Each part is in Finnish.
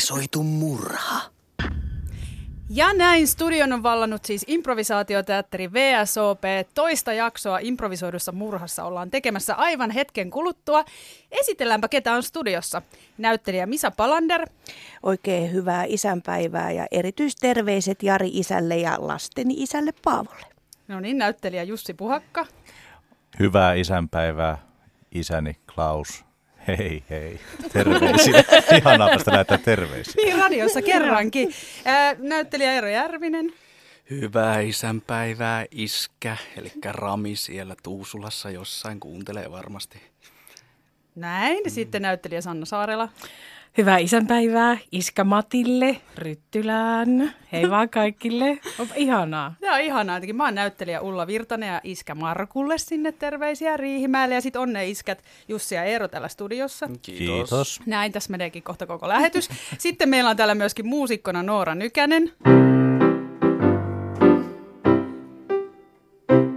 Improvisoitu murha. Ja näin studion on vallannut siis improvisaatioteatteri VSOP. Toista jaksoa improvisoidussa murhassa ollaan tekemässä aivan hetken kuluttua. Esitelläänpä ketä on studiossa. Näyttelijä Misa Palander. Oikein hyvää isänpäivää ja erityisterveiset Jari isälle ja lasteni isälle Paavolle. No niin, näyttelijä Jussi Puhakka. Hyvää isänpäivää isäni Klaus Hei hei, terveisiä. Ihanaa päästä näyttää terveisiä. Niin, radiossa kerrankin. Ää, näyttelijä Eero Järvinen. Hyvää isänpäivää, iskä, eli Rami siellä Tuusulassa jossain, kuuntelee varmasti. Näin, sitten näyttelijä Sanna Saarela. Hyvää isänpäivää Iskä Matille, Ryttylään. Hei vaan kaikille. Onpa ihanaa. Joo, ihanaa. Jotenkin mä oon näyttelijä Ulla Virtanen ja Iskä Markulle sinne terveisiä Riihimäelle. Ja sitten onne iskät Jussi ja Eero täällä studiossa. Kiitos. Kiitos. Näin, tässä meneekin kohta koko lähetys. Sitten meillä on täällä myöskin muusikkona Noora Nykänen.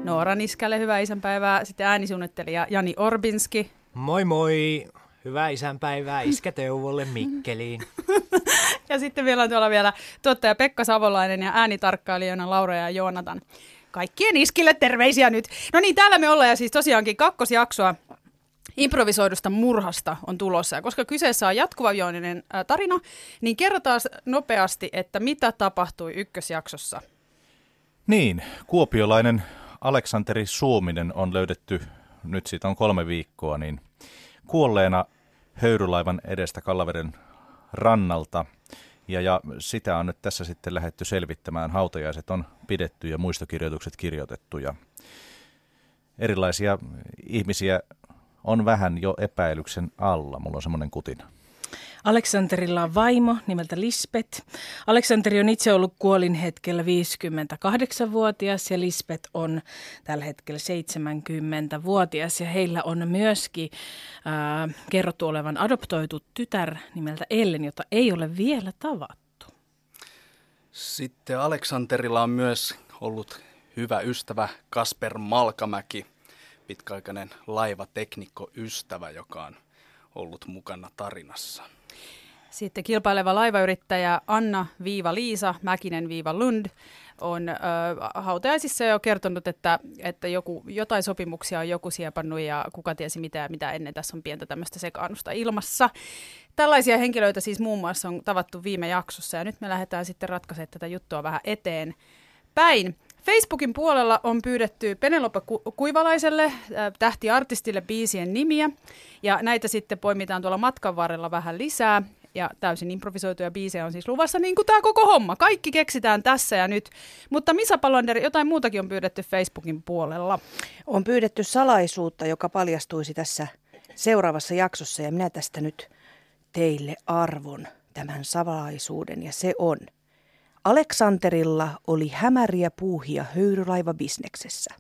Noora Niskälle hyvää isänpäivää. Sitten äänisuunnittelija Jani Orbinski. Moi moi! Hyvää isänpäivää Iskä Teuvolle Mikkeliin. ja sitten vielä on tuolla vielä tuottaja Pekka Savolainen ja äänitarkkailijana Laura ja Joonatan. Kaikkien iskille terveisiä nyt. No niin, täällä me ollaan ja siis tosiaankin kakkosjaksoa improvisoidusta murhasta on tulossa. Ja koska kyseessä on jatkuvajoinen tarina, niin kerrotaan nopeasti, että mitä tapahtui ykkösjaksossa. Niin, kuopiolainen Aleksanteri Suominen on löydetty, nyt siitä on kolme viikkoa, niin kuolleena höyrylaivan edestä Kallaveden rannalta. Ja, ja sitä on nyt tässä sitten lähetty selvittämään. Hautajaiset on pidetty ja muistokirjoitukset kirjoitettu ja erilaisia ihmisiä on vähän jo epäilyksen alla. Mulla on semmoinen kutina. Aleksanterilla on vaimo nimeltä Lisbet. Aleksanteri on itse ollut kuolin hetkellä 58-vuotias ja Lisbet on tällä hetkellä 70-vuotias. Ja heillä on myöskin äh, kerrottu olevan adoptoitu tytär nimeltä Ellen, jota ei ole vielä tavattu. Sitten Aleksanterilla on myös ollut hyvä ystävä Kasper Malkamäki, pitkäaikainen laivateknikko ystävä, joka on ollut mukana tarinassa. Sitten kilpaileva laivayrittäjä Anna-Liisa Mäkinen-Lund on ö, hautajaisissa jo kertonut, että, että joku, jotain sopimuksia on joku siepannut ja kuka tiesi mitä mitä ennen. Tässä on pientä tämmöistä sekaannusta ilmassa. Tällaisia henkilöitä siis muun muassa on tavattu viime jaksossa ja nyt me lähdetään sitten ratkaisemaan tätä juttua vähän eteen päin. Facebookin puolella on pyydetty Penelope Kuivalaiselle tähtiartistille biisien nimiä ja näitä sitten poimitaan tuolla matkan varrella vähän lisää ja täysin improvisoituja biisejä on siis luvassa, niin kuin tämä koko homma. Kaikki keksitään tässä ja nyt. Mutta Misa Palander, jotain muutakin on pyydetty Facebookin puolella. On pyydetty salaisuutta, joka paljastuisi tässä seuraavassa jaksossa ja minä tästä nyt teille arvon tämän salaisuuden ja se on. Aleksanterilla oli hämäriä puuhia höyrylaivabisneksessä.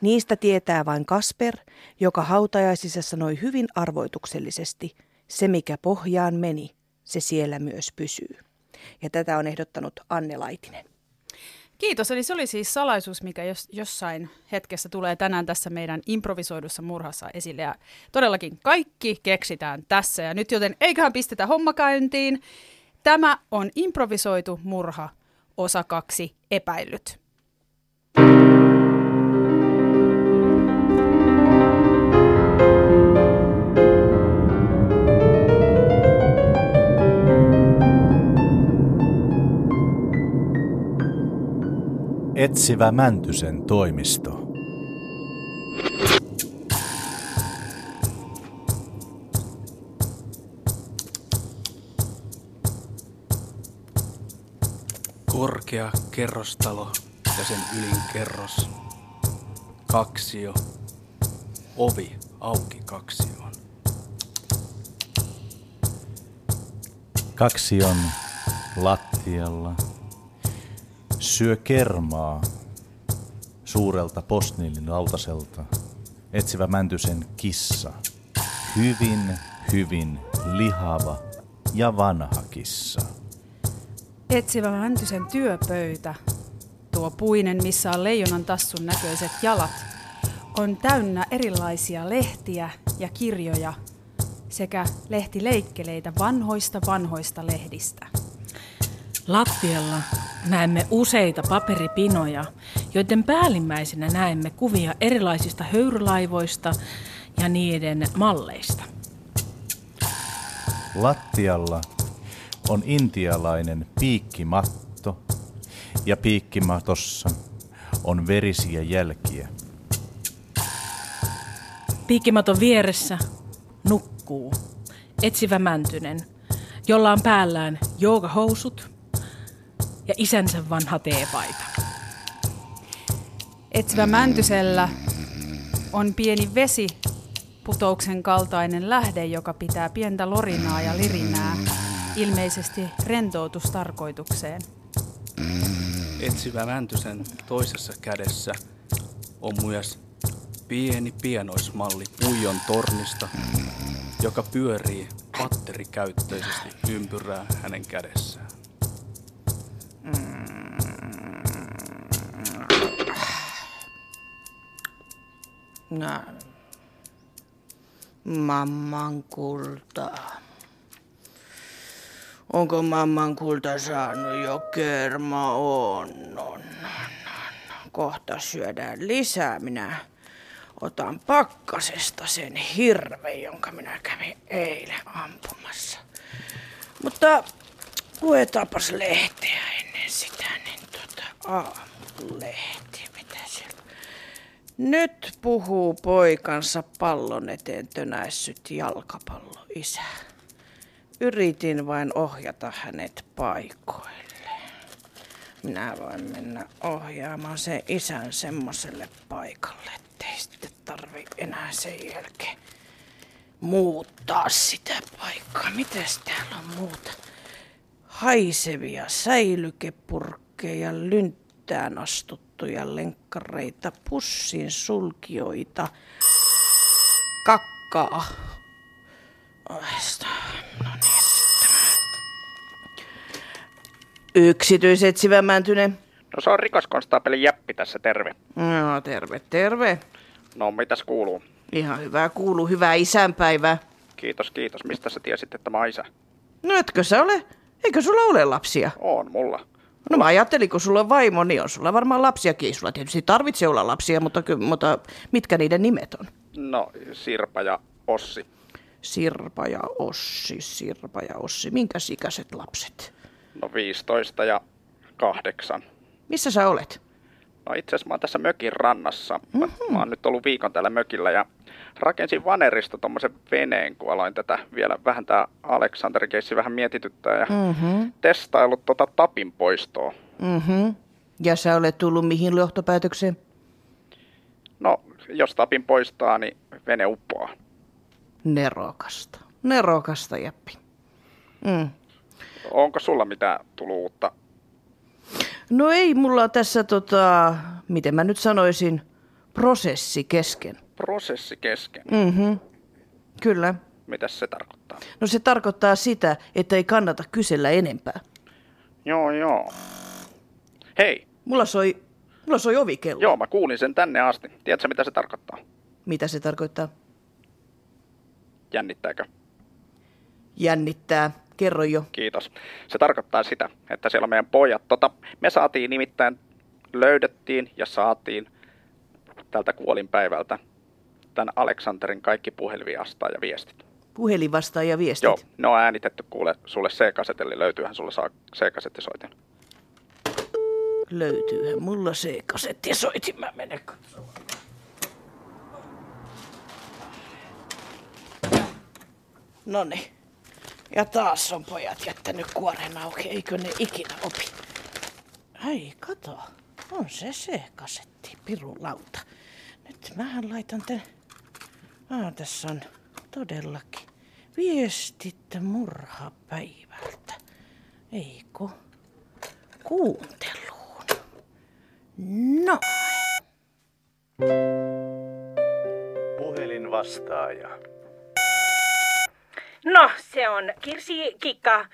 Niistä tietää vain Kasper, joka hautajaisissa sanoi hyvin arvoituksellisesti, se mikä pohjaan meni, se siellä myös pysyy. Ja tätä on ehdottanut Anne Laitinen. Kiitos. Eli se oli siis salaisuus, mikä jos, jossain hetkessä tulee tänään tässä meidän improvisoidussa murhassa esille. Ja todellakin kaikki keksitään tässä. Ja nyt joten eiköhän pistetä homma käyntiin. Tämä on improvisoitu murha, osa kaksi, epäillyt. Etsivä Mäntysen toimisto. Korkea kerrostalo ja sen ylin kerros. Kaksio. Ovi auki kaksioon. Kaksion lattialla syö kermaa suurelta postnilin lautaselta etsivä mäntysen kissa. Hyvin, hyvin lihava ja vanha kissa. Etsivä mäntysen työpöytä, tuo puinen, missä on leijonan tassun näköiset jalat, on täynnä erilaisia lehtiä ja kirjoja, sekä lehtileikkeleitä vanhoista vanhoista lehdistä. Lattialla näemme useita paperipinoja, joiden päällimmäisenä näemme kuvia erilaisista höyrylaivoista ja niiden malleista. Lattialla on intialainen piikkimatto ja piikkimatossa on verisiä jälkiä. Piikkimaton vieressä nukkuu etsivä mäntynen, jolla on päällään joogahousut ja isänsä vanha teepaita. Etsivä mäntysellä on pieni vesi putouksen kaltainen lähde, joka pitää pientä lorinaa ja lirinää, ilmeisesti rentoutustarkoitukseen. Etsivä Mäntysen toisessa kädessä on myös pieni pienoismalli puijon tornista, joka pyörii batterikäyttöisesti ympyrää hänen kädessään. No. Mamman kulta. Onko mamman kulta saanut jo kerma? On, on, on, on. Kohta syödään lisää. Minä otan pakkasesta sen hirven, jonka minä kävin eilen ampumassa. Mutta luetaanpas lehteä ennen sitä, niin tota aamulehti, nyt puhuu poikansa pallon eteen tönäissyt jalkapalloisä. Yritin vain ohjata hänet paikoille. Minä voin mennä ohjaamaan sen isän semmoiselle paikalle, ettei sitten tarvi enää sen jälkeen muuttaa sitä paikkaa. Mitäs täällä on muuta? Haisevia säilykepurkkeja, lynttään astuttuja lenkkareita, pussin sulkioita, kakkaa. No niin, Yksityisetsivä Mäntynen. No se on rikoskonstaapeli Jäppi tässä, terve. No, terve, terve. No mitäs kuuluu? Ihan hyvää kuuluu, hyvää isänpäivää. Kiitos, kiitos. Mistä sä tiesit, että mä oon isä? No etkö sä ole? Eikö sulla ole lapsia? On mulla. No mä ajattelin, kun sulla on vaimo, niin on sulla varmaan lapsiakin. Sulla tietysti tarvitse olla lapsia, mutta, mutta mitkä niiden nimet on? No, Sirpa ja Ossi. Sirpa ja Ossi, Sirpa ja Ossi. Minkä ikäiset lapset? No 15 ja 8. Missä sä olet? No itse asiassa mä oon tässä mökin rannassa. Mä, mä oon nyt ollut viikon täällä mökillä ja rakensin vanerista tommosen veneen, kun aloin tätä vielä vähän tää Aleksanter-keissi vähän mietityttää ja Mm-hmm. testaillut tota tapin poistoa. Mm-hmm. Ja sä olet tullut mihin johtopäätökseen? No, jos tapin poistaa, niin vene uppoaa. Nerokasta. Nerokasta, Jäppi. Mm. Onko sulla mitään tullut uutta? No ei mulla tässä tota, miten mä nyt sanoisin, prosessi kesken. Prosessi kesken. Mhm. Kyllä. Mitäs se tarkoittaa? No se tarkoittaa sitä, että ei kannata kysellä enempää. Joo, joo. Hei, Mulla soi, mulla soi ovikello. joo, mä kuulin sen tänne asti. Tiedätkö, mitä se tarkoittaa? Mitä se tarkoittaa? Jännittääkö? Jännittää. Kerro jo. Kiitos. Se tarkoittaa sitä, että siellä on meidän pojat. Tota, me saatiin nimittäin, löydettiin ja saatiin tältä kuolinpäivältä tämän Aleksanterin kaikki puhelinviastaa ja viestit. Puhelin vastaa ja viestit. Joo, ne on äänitetty kuule sulle C-kasetelle. Löytyyhän sulle saa C-kasettisoitin. Löytyyhän mulla se kasettisoitin. Mä menen katsomaan. Noni. Ja taas on pojat jättänyt kuoren auki. Eikö ne ikinä opi? Ai, kato. On se se kasetti, pirulauta. Nyt mähän laitan tän... Ah, tässä on todellakin viestit murhapäivältä. Eikö? Kuunteluun. No. Puhelin vastaaja. No, se on Kirsi Kikka.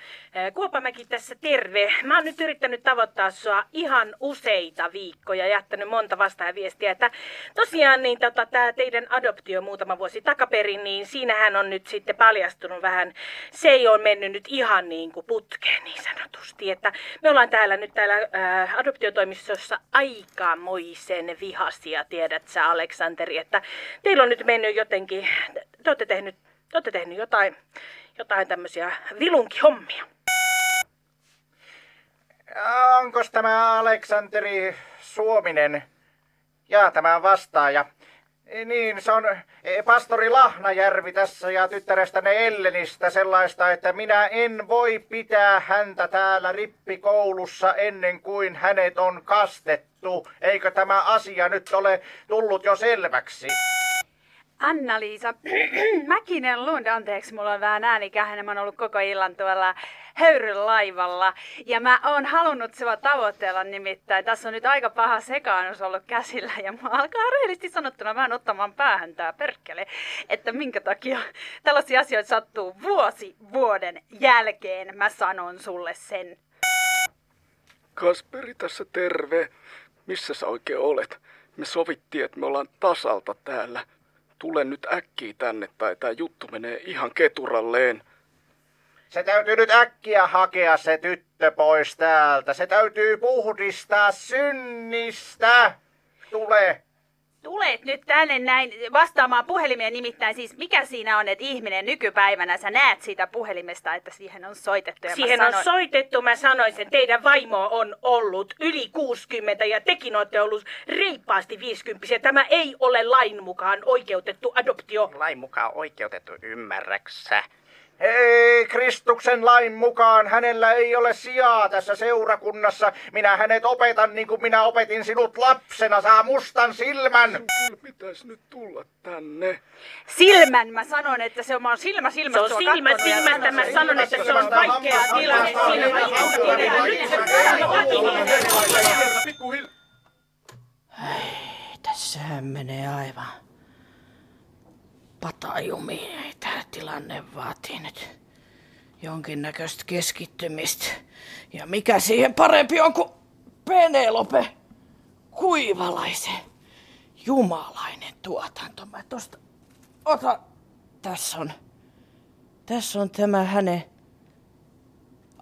Kuopamäki tässä terve. Mä oon nyt yrittänyt tavoittaa sua ihan useita viikkoja, jättänyt monta vastaaviestiä, että tosiaan niin tota, tää teidän adoptio muutama vuosi takaperin, niin siinähän on nyt sitten paljastunut vähän, se ei ole mennyt nyt ihan niin kuin putkeen niin sanotusti, että me ollaan täällä nyt täällä ää, adoptiotoimistossa aikamoisen vihasia, tiedät sä Aleksanteri, että teillä on nyt mennyt jotenkin, te olette tehnyt te olette tehnyt jotain, jotain tämmöisiä vilunkihommia. Onko tämä Aleksanteri Suominen? Ja tämä vastaaja. Niin, se on e, pastori Lahnajärvi tässä ja tyttärestäne Ellenistä sellaista, että minä en voi pitää häntä täällä rippikoulussa ennen kuin hänet on kastettu. Eikö tämä asia nyt ole tullut jo selväksi? Anna-Liisa Mäkinen Lund, anteeksi, mulla on vähän äänikähänä. Mä oon ollut koko illan tuolla höyryn laivalla. Ja mä oon halunnut sua tavoitteella nimittäin. Tässä on nyt aika paha sekaannus ollut käsillä ja mä alkaa rehellisesti sanottuna vähän ottamaan päähän tää perkele. Että minkä takia tällaisia asioita sattuu vuosi vuoden jälkeen. Mä sanon sulle sen. Kasperi tässä terve. Missä sä oikein olet? Me sovittiin, että me ollaan tasalta täällä tule nyt äkkiä tänne tai tämä juttu menee ihan keturalleen. Se täytyy nyt äkkiä hakea se tyttö pois täältä. Se täytyy puhdistaa synnistä. Tule tulet nyt tänne näin vastaamaan puhelimeen, nimittäin siis mikä siinä on, että ihminen nykypäivänä, sä näet siitä puhelimesta, että siihen on soitettu. Ja siihen sanoin... on soitettu, mä sanoin sen, teidän vaimo on ollut yli 60 ja tekin olette ollut reippaasti 50. Tämä ei ole lain mukaan oikeutettu adoptio. Lain mukaan oikeutettu, ymmärräksä? Ei, Kristuksen lain mukaan hänellä ei ole sijaa tässä seurakunnassa. Minä hänet opetan niin kuin minä opetin sinut lapsena. Saa mustan silmän. Kyllä pitäisi nyt tulla tänne. Silmän, mä sanon, että se on silmä silmä. Se on silmä silmä, mä sanon, että se on vaikea tilanne. Tässähän menee aivan patajumiin. Ei tämä tilanne vaatii nyt jonkinnäköistä keskittymistä. Ja mikä siihen parempi on kuin Penelope Kuivalaisen jumalainen tuotanto. Mä tosta otan, tässä on, tässä on tämä hänen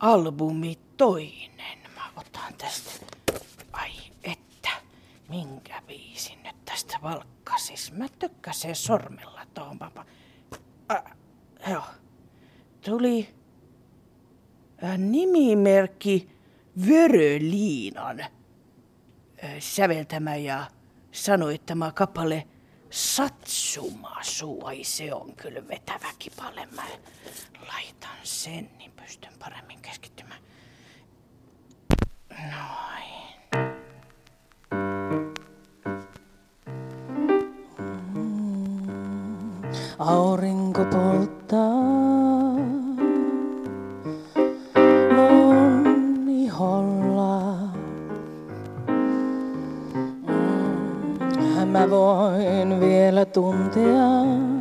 albumi toinen. Mä otan tästä, biisin nyt tästä valkkasis. Mä tykkäsin sormella tuohon papa. Äh, joo. Tuli äh, nimimerkki Vöröliinan äh, säveltämä ja sanoi, että tämä kappale Satsumasu, ai se on kyllä vetävä kipale. Mä laitan sen, niin pystyn paremmin keskittymään. Noin. Aurinko polttaa. Mun iholla. Mm, mä voin vielä tuntea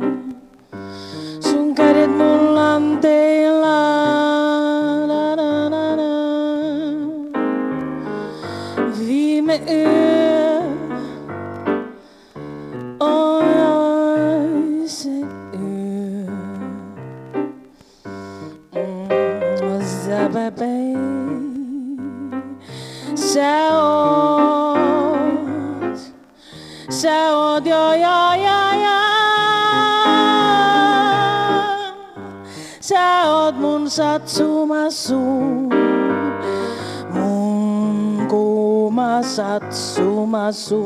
kuuma satsumasu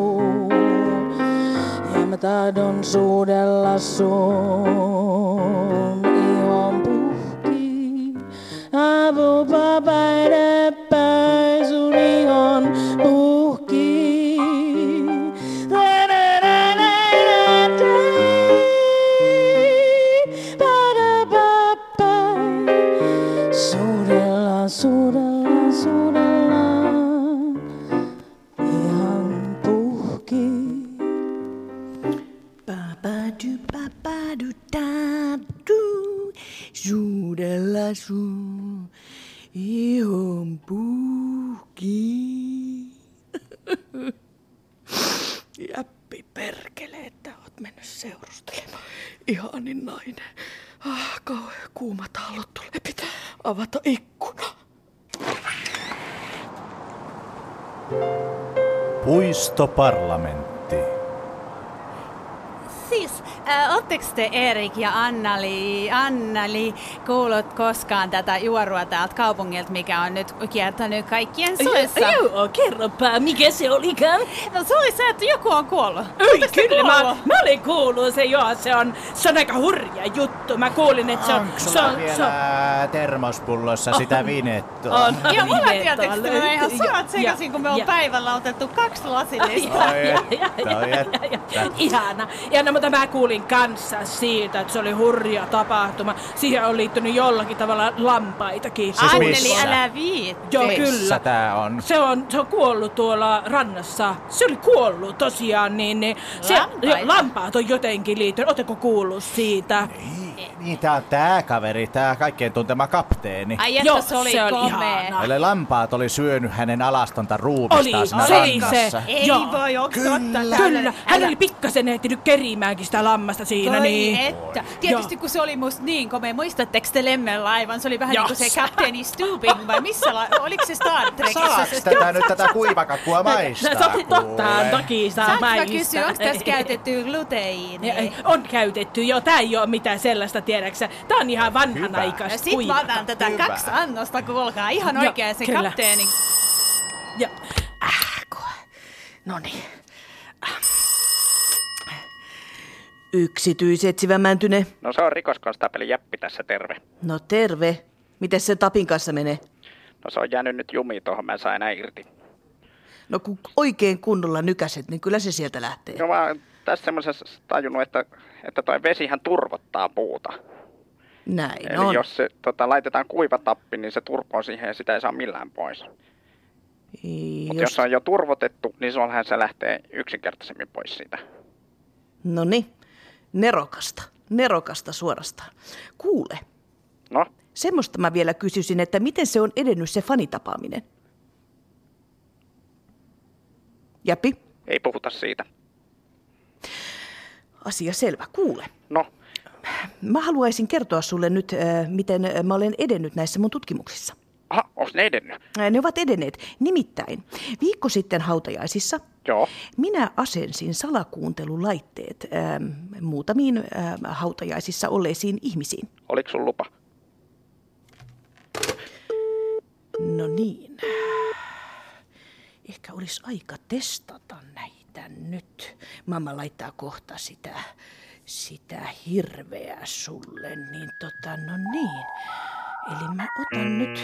Ja mä tahdon suudella sun ihon puhki. Jäppi perkele, että oot mennyt seurustelemaan. Ihanin nainen. Ah, kauhean kuumat aallot tulee. Pitää avata ikkuna. Puistoparlamentti. Siis, äh, ootteko te Erik ja Annali, Annali kuullut koskaan tätä juorua täältä kaupungilta, mikä on nyt kiertänyt kaikkien suissa? Joo, kerropa, mikä se olikaan? No se oli se, että joku on kuollut. Ei, kyllä, mä, mä olin kuullut se, joo, se on, se on aika hurja juttu. Mä kuulin, että se on... Onko se sulla on, se on, vielä termospullossa sitä vinettua? on. Joo, mulla Niin, tiedättekö, että me ihan ja- sanat sekaisin, kun me on ja- päivällä otettu kaksi lasillista. Ihana. Ja no, mutta mä kuulin kanssa siitä, että se oli hurja tapahtuma. Siihen on liittynyt jollakin tavalla lampaitakin. Siis Anneli, älä viitti. Joo, Missä kyllä. tää on? Se on, se on kuollut tuolla rannassa. Se oli kuollut tosiaan, niin, niin se, lampaat on jotenkin liittynyt. Oletteko kuullut siitä? Niin, tää on tää kaveri, tää kaikkien tuntema kapteeni. Ai että Joo, se oli se oli komea. ihana. Eli lampaat oli syönyt hänen alastonta ruumistaan siinä se oli rannassa. se. Ei Joo. voi, onko totta? Kyllä, hän oli pikkasen ehtinyt kerimäänkin sitä lammasta siinä. Voi niin. että. Tietysti kun se oli musta niin komea. Muistatteko te Lemmen laivan? Se oli vähän Joo. niin kuin se kapteeni Stubing vai missä la- Oliko se Star Trekissä? Saaks se tätä nyt tätä kuivakakkua maistaa? No, totta, totta, toki saa Saanko maistaa. kysyä, onko tässä käytetty Ja, gluteiinia? On käytetty jo. Tää ei ole mitään sellaista, tiedäksä. Tää on ihan vanhanaikaista Ja sit mä otan tätä Hyvä. kaksi annosta, kuulkaa. Ihan Joo, oikein se kyllä. kapteeni. Ja, No niin. Yksityisetsivä Mäntynen. No se on rikoskonstaapeli Jäppi tässä, terve. No terve. Miten se Tapin kanssa menee? No se on jäänyt nyt jumiin tuohon, mä en saa enää irti. No kun oikein kunnolla nykäset, niin kyllä se sieltä lähtee. No mä oon tässä semmoisessa tajunnut, että, että toi vesihän turvottaa puuta. Näin Eli on. jos se tota, laitetaan kuivatappi, niin se turpoo siihen ja sitä ei saa millään pois. Mutta jos... Se on jo turvotettu, niin silloinhan se lähtee yksinkertaisemmin pois siitä. No niin, nerokasta. Nerokasta suorastaan. Kuule, No, semmoista mä vielä kysyisin, että miten se on edennyt se fanitapaaminen? Jäpi, ei puhuta siitä. Asia selvä. Kuule, No, mä haluaisin kertoa sulle nyt, äh, miten äh, mä olen edennyt näissä mun tutkimuksissa. aha, onko ne edennyt? Äh, Ne ovat edenneet. Nimittäin viikko sitten hautajaisissa Joo. minä asensin salakuuntelulaitteet ähm, muutamiin ähm, hautajaisissa olleisiin ihmisiin. Oliko sun lupa? No niin. Ehkä olisi aika testata näitä nyt. Mamma laittaa kohta sitä, sitä hirveää sulle, niin tota, no niin. Eli mä otan nyt,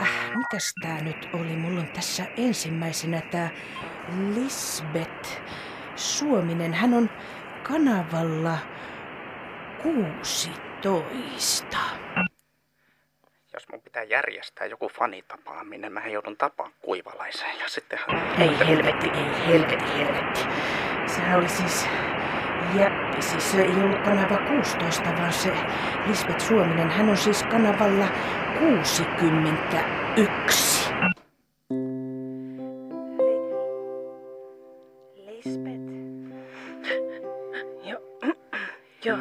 äh, mikäs tää nyt oli? Mulla on tässä ensimmäisenä tää Lisbeth Suominen. Hän on kanavalla 16. Jos mun pitää järjestää joku fanitapaaminen, mä joudun tapaan kuivalaiseen ja sitten... Ei helvetti, ei helvetti, helvetti. Sehän oli siis Jäppi, siis se ei ollut kanava 16, vaan se Lisbeth Suominen. Hän on siis kanavalla 61. Lisbeth. Joo. Joo.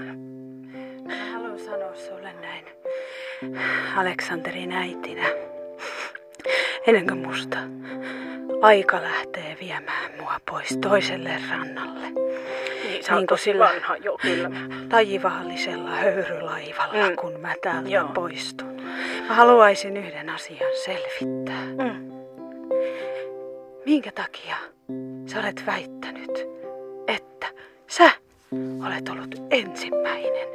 Aleksanterin äitinä. Ennen kuin musta aika lähtee viemään mua pois toiselle rannalle. niin, sä oot tosi vanha, joo, kyllä. Höyrylaivalla, mm. kun mä täältä joo. poistun. Mä haluaisin yhden asian selvittää. Mm. Minkä takia sä olet väittänyt, että sä olet ollut ensimmäinen,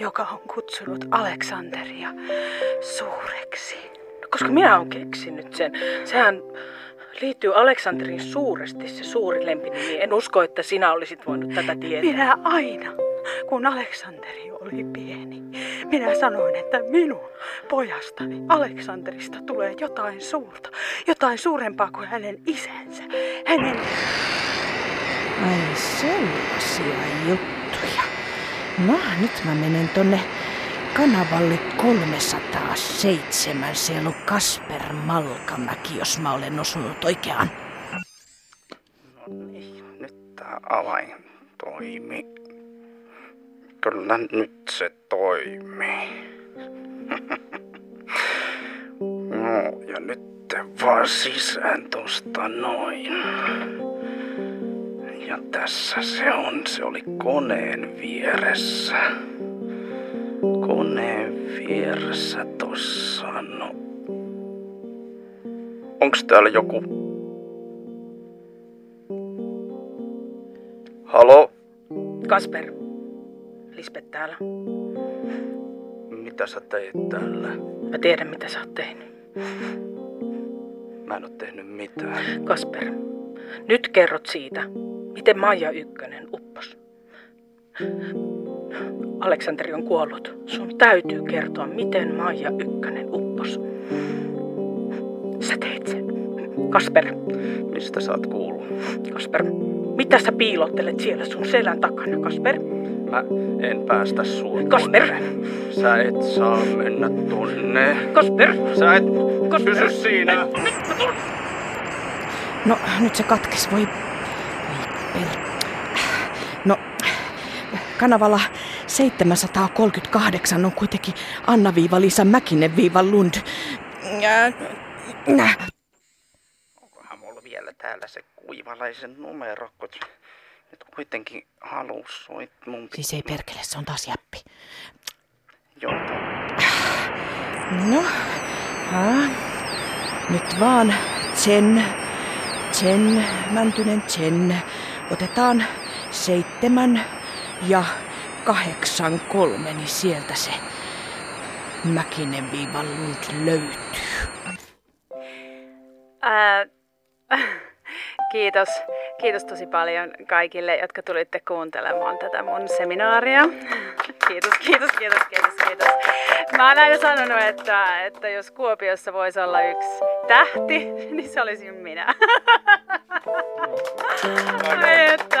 joka on kutsunut Aleksanteria suureksi? koska minä olen keksinyt sen. Sehän liittyy Aleksanterin suuresti se suuri lempinimi. En usko, että sinä olisit voinut tätä tietää. Minä aina, kun Aleksanteri oli pieni, minä sanoin, että minun pojastani Aleksanterista tulee jotain suurta, jotain suurempaa kuin hänen isänsä. Hänen... Ai sellaisia juttuja. No, nyt mä menen tonne kanavalle 307. Siellä on Kasper Malkamäki, jos mä olen osunut oikeaan. No niin, nyt tää avain toimi. Kyllä nyt se toimii. no, ja nyt vaan sisään tosta noin. Ja tässä se on, se oli koneen vieressä. Koneen vieressä tossa, no. Onks täällä joku? Halo? Kasper, Lisbeth täällä. Mitä sä teit täällä? Mä tiedän, mitä sä oot tehnyt. Mä en oo tehnyt mitään. Kasper, nyt kerrot siitä, miten Maija Ykkönen uppos. Aleksanteri on kuollut. Sun täytyy kertoa, miten Maija Ykkönen uppos. Sä teet sen. Kasper. Mistä sä oot kuullut? Kasper, mitä sä piilottelet siellä sun selän takana, Kasper? Mä en päästä sua Kasper! tonne. Sä et saa mennä tonne. Kasper! Sä et Kasper! pysy siinä. No, nyt se katkes, voi... No, kanavalla 738 on kuitenkin Anna-Liisa Mäkinen-Lund. Onkohan mulla vielä täällä se kuivalaisen numero, kun nyt kuitenkin halus soit mun Siis ei perkele, se on taas jäppi. Joo. No, ha. nyt vaan Chen, Chen, Mäntynen Chen. Otetaan seitsemän ja kahdeksan kolme, niin sieltä se Mäkinen viiva Lund löytyy. Ää, kiitos. Kiitos tosi paljon kaikille, jotka tulitte kuuntelemaan tätä mun seminaaria. Kiitos, kiitos, kiitos, kiitos, kiitos. Mä oon aina sanonut, että, että jos Kuopiossa voisi olla yksi tähti, niin se olisin minä. Että.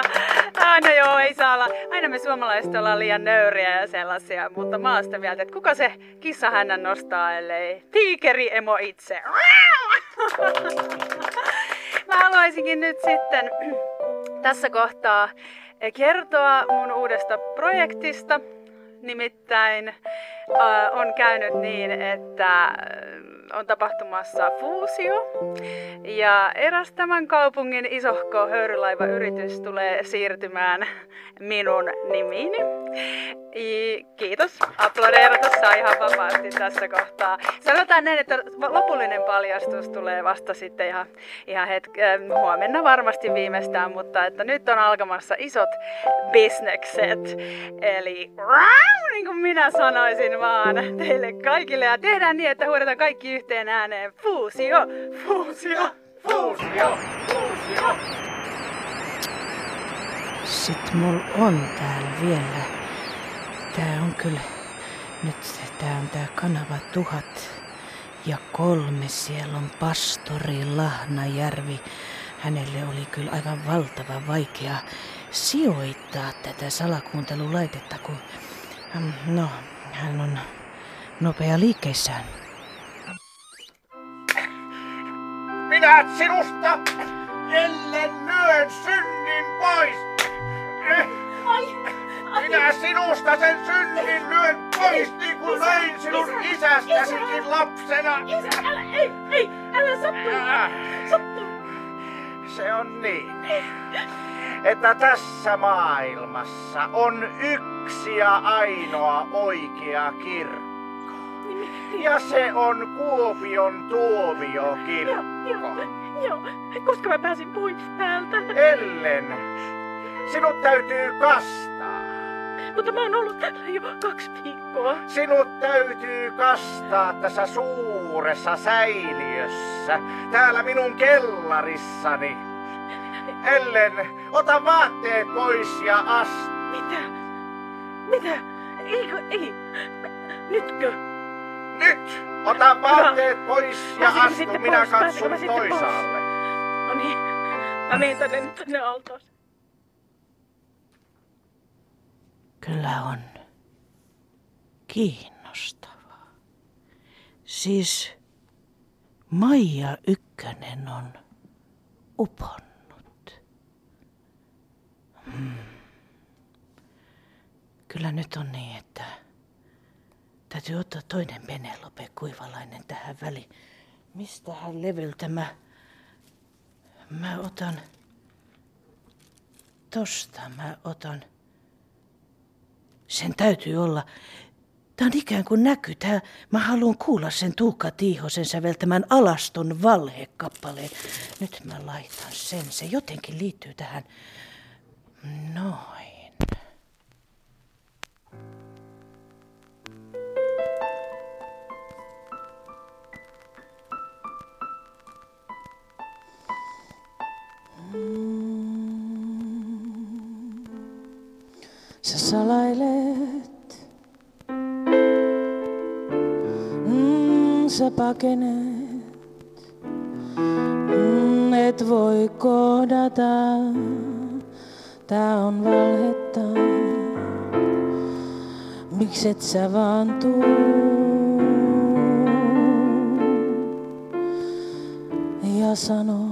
Aina joo, ei saa olla. Aina me suomalaiset ollaan liian nöyriä ja sellaisia, mutta mä oon sitä mieltä, että kuka se kissahännän nostaa, ellei tiikeri emo itse. Haluaisinkin nyt sitten tässä kohtaa kertoa mun uudesta projektista. Nimittäin äh, on käynyt niin, että äh, on tapahtumassa fuusio ja eräs tämän kaupungin isohko höyrylaivayritys tulee siirtymään minun nimiini. Kiitos. Aplodeerata saa ihan vapaasti tässä kohtaa. Sanotaan näin, että lopullinen paljastus tulee vasta sitten ihan, ihan hetk- huomenna varmasti viimeistään, mutta että nyt on alkamassa isot bisnekset. Eli niin kuin minä sanoisin vaan teille kaikille ja tehdään niin, että huudetaan kaikki yhteen ääneen. Fuusio, fuusio, fuusio, fuusio. Sitten mulla on täällä vielä. Kyllä... Nyt tää on tää kanava tuhat ja kolme. Siellä on pastori Lahnajärvi. Hänelle oli kyllä aivan valtava vaikea sijoittaa tätä salakuuntelulaitetta, kun... mm, No, hän on nopea liikkeissään. Minä sinusta, ellen lyön synnin pois. Minä sinusta sen synnin lyön pois, niin kuin löin sinun isästäsikin lapsena. Isä, älä, ei, ei, älä sattu. Sattu. Se on niin, että tässä maailmassa on yksi ja ainoa oikea kirkko. Ja se on Kuopion tuomiokirkko. Joo, joo. Koska mä pääsin pois täältä. Ellen, sinut täytyy kastaa. Mutta mä oon ollut täällä jo kaksi viikkoa. Sinut täytyy kastaa tässä suuressa säiliössä, täällä minun kellarissani. Ellen, ota vaatteet pois ja astu. Mitä? Mitä? Eikö, ei. Nytkö? Nyt! Ota vaatteet pois ja astu, minä katson toisaalle. No niin, mä menen tänne, tänne altaaseen. Kyllä on. Kiinnostavaa. Siis Maija Ykkönen on uponnut. Hmm. Kyllä nyt on niin, että täytyy ottaa toinen Penelope Kuivalainen tähän väliin. Mistähän levyltä mä, mä otan, tosta mä otan. Sen täytyy olla, Tämä on ikään kuin näky. Tämä, mä haluan kuulla sen Tuukka Tiihosen säveltämän Alaston valhekappaleen. Nyt mä laitan sen. Se jotenkin liittyy tähän. Noin. Sä pakenet, mm, et voi kohdata, tää on valhetta. Mikset sä vaan tuu? Ja sano,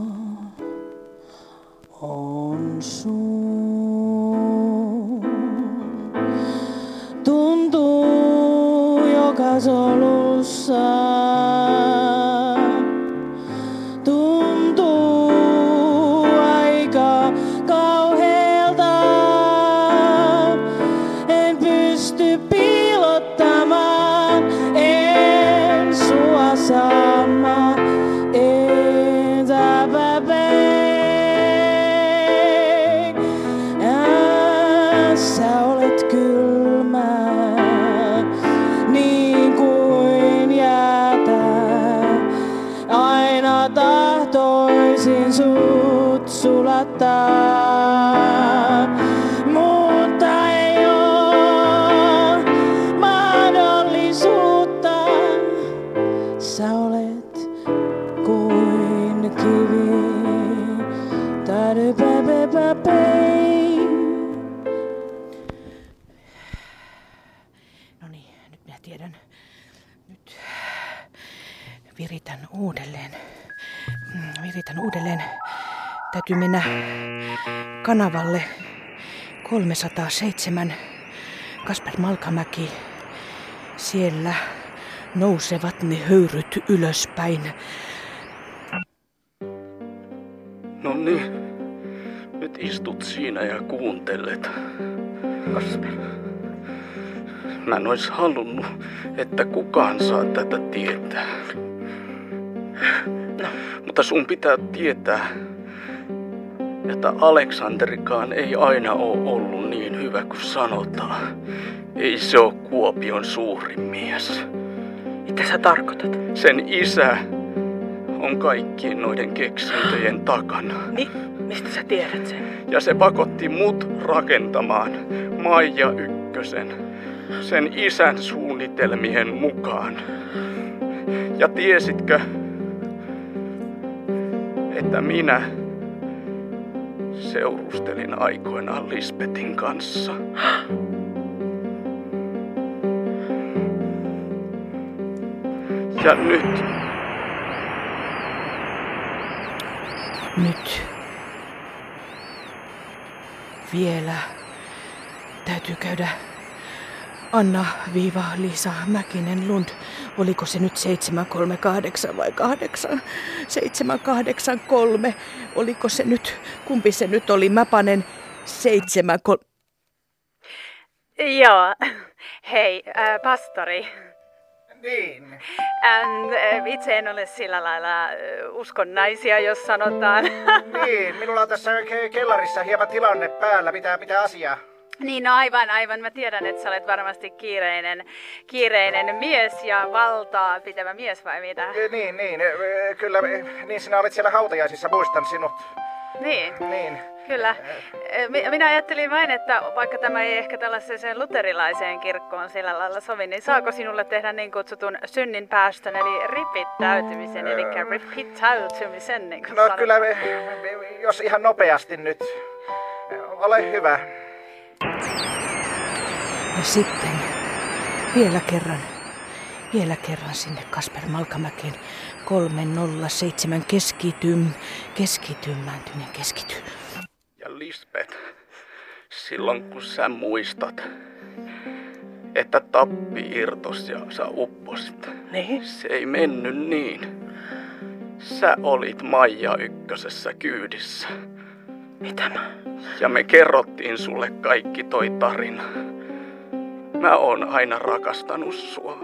Mennä kanavalle 307 Kasper Malkamäki. Siellä nousevat ne höyryt ylöspäin. No niin, nyt istut siinä ja kuuntelet. Kasper. Mä en ois halunnut, että kukaan saa tätä tietää. No. Mutta sun pitää tietää, että Aleksanderikaan ei aina ole ollut niin hyvä kuin sanotaan. Ei se ole Kuopion suurin mies. Mitä sä tarkoitat? Sen isä on kaikkien noiden keksintöjen takana. Mi- mistä sä tiedät sen? Ja se pakotti mut rakentamaan Maija Ykkösen sen isän suunnitelmien mukaan. Ja tiesitkö, että minä seurustelin aikoinaan Lisbetin kanssa. Ja nyt Nyt. Vielä täytyy käydä Anna-Liisa Mäkinen Lund. Oliko se nyt 738 vai 8? 783. Oliko se nyt, kumpi se nyt oli? Mä panen 73. Joo. Hei, äh, pastori. Niin. Ähm, äh, itse en ole sillä lailla äh, uskonnaisia, jos sanotaan. Niin, minulla on tässä ke- kellarissa hieman tilanne päällä. Pitää pitää asiaa. Niin, no aivan, aivan. Mä tiedän, että sä olet varmasti kiireinen, kiireinen mies ja valtaa pitävä mies vai mitä? E, Niin, niin. e, Kyllä, e, niin sinä olit siellä hautajaisissa, muistan sinut. Niin, Niin. kyllä. Mi- Minä ajattelin vain, että vaikka tämä ei ehkä tällaiseen luterilaiseen kirkkoon sillä lailla sovi, niin saako sinulle tehdä niin kutsutun synnin päästön, eli ripittäytymisen, eli ripittäytymisen, niin kuin No sanotaan. kyllä, jos ihan nopeasti nyt. Ole hyvä. Ja sitten vielä kerran. Vielä kerran sinne Kasper Malkamäkeen 307 keskitym, keskitym, Mäntynen keskity. Ja Lisbeth, silloin kun sä muistat, että tappi irtos ja sä upposit. Niin? Se ei mennyt niin. Sä olit Maija ykkösessä kyydissä. Mitä mä? Ja me kerrottiin sulle kaikki toi tarina. Mä oon aina rakastanut sua.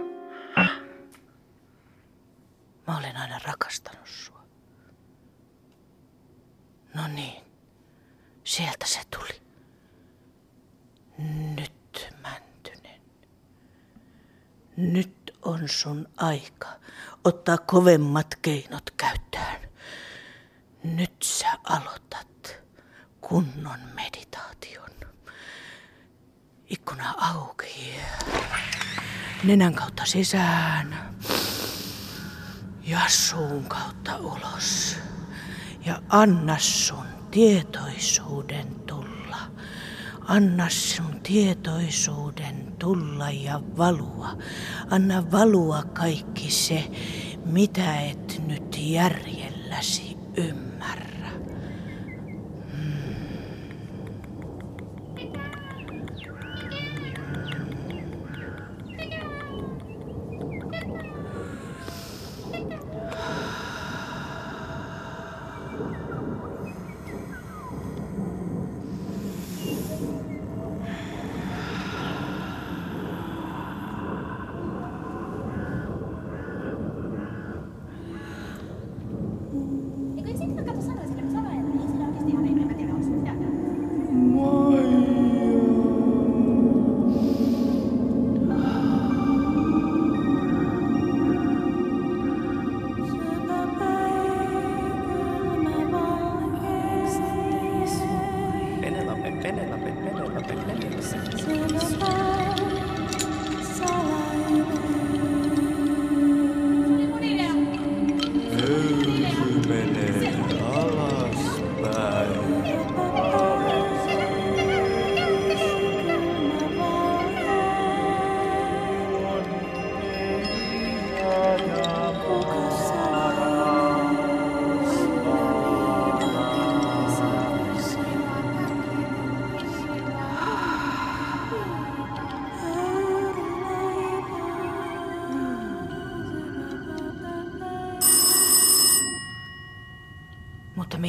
Mä olen aina rakastanut sua. No niin, sieltä se tuli. Nyt, Mäntynen. Nyt on sun aika ottaa kovemmat keinot käyttöön. Nyt sä aloitat kunnon meditaation. Ikkuna auki. Nenän kautta sisään. Ja suun kautta ulos. Ja anna sun tietoisuuden tulla. Anna sun tietoisuuden tulla ja valua. Anna valua kaikki se, mitä et nyt järjelläsi ymmärrä.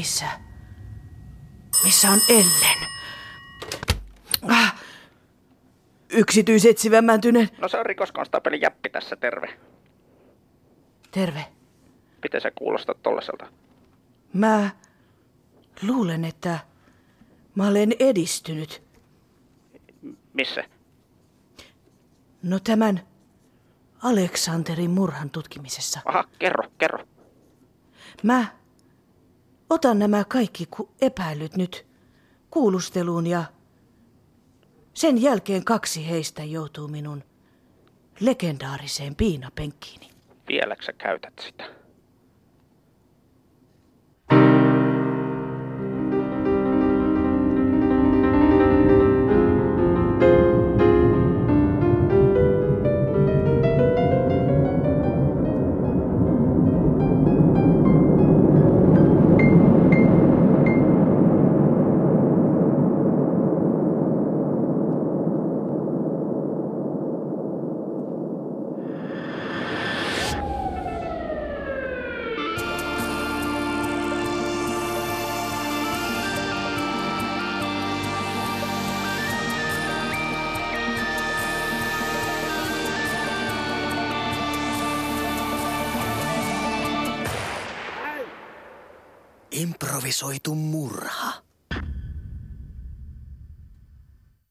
Missä? Missä on Ellen? Ah, yksityisetsivä Mäntynen. No se on rikoskonstaapeli Jäppi tässä, terve. Terve. Miten se kuulostaa tollaselta? Mä luulen, että mä olen edistynyt. Missä? No tämän Aleksanterin murhan tutkimisessa. Aha, kerro, kerro. Mä otan nämä kaikki epäilyt nyt kuulusteluun ja sen jälkeen kaksi heistä joutuu minun legendaariseen piinapenkkiini. Vieläkö sä käytät sitä? Improvisoitu murha.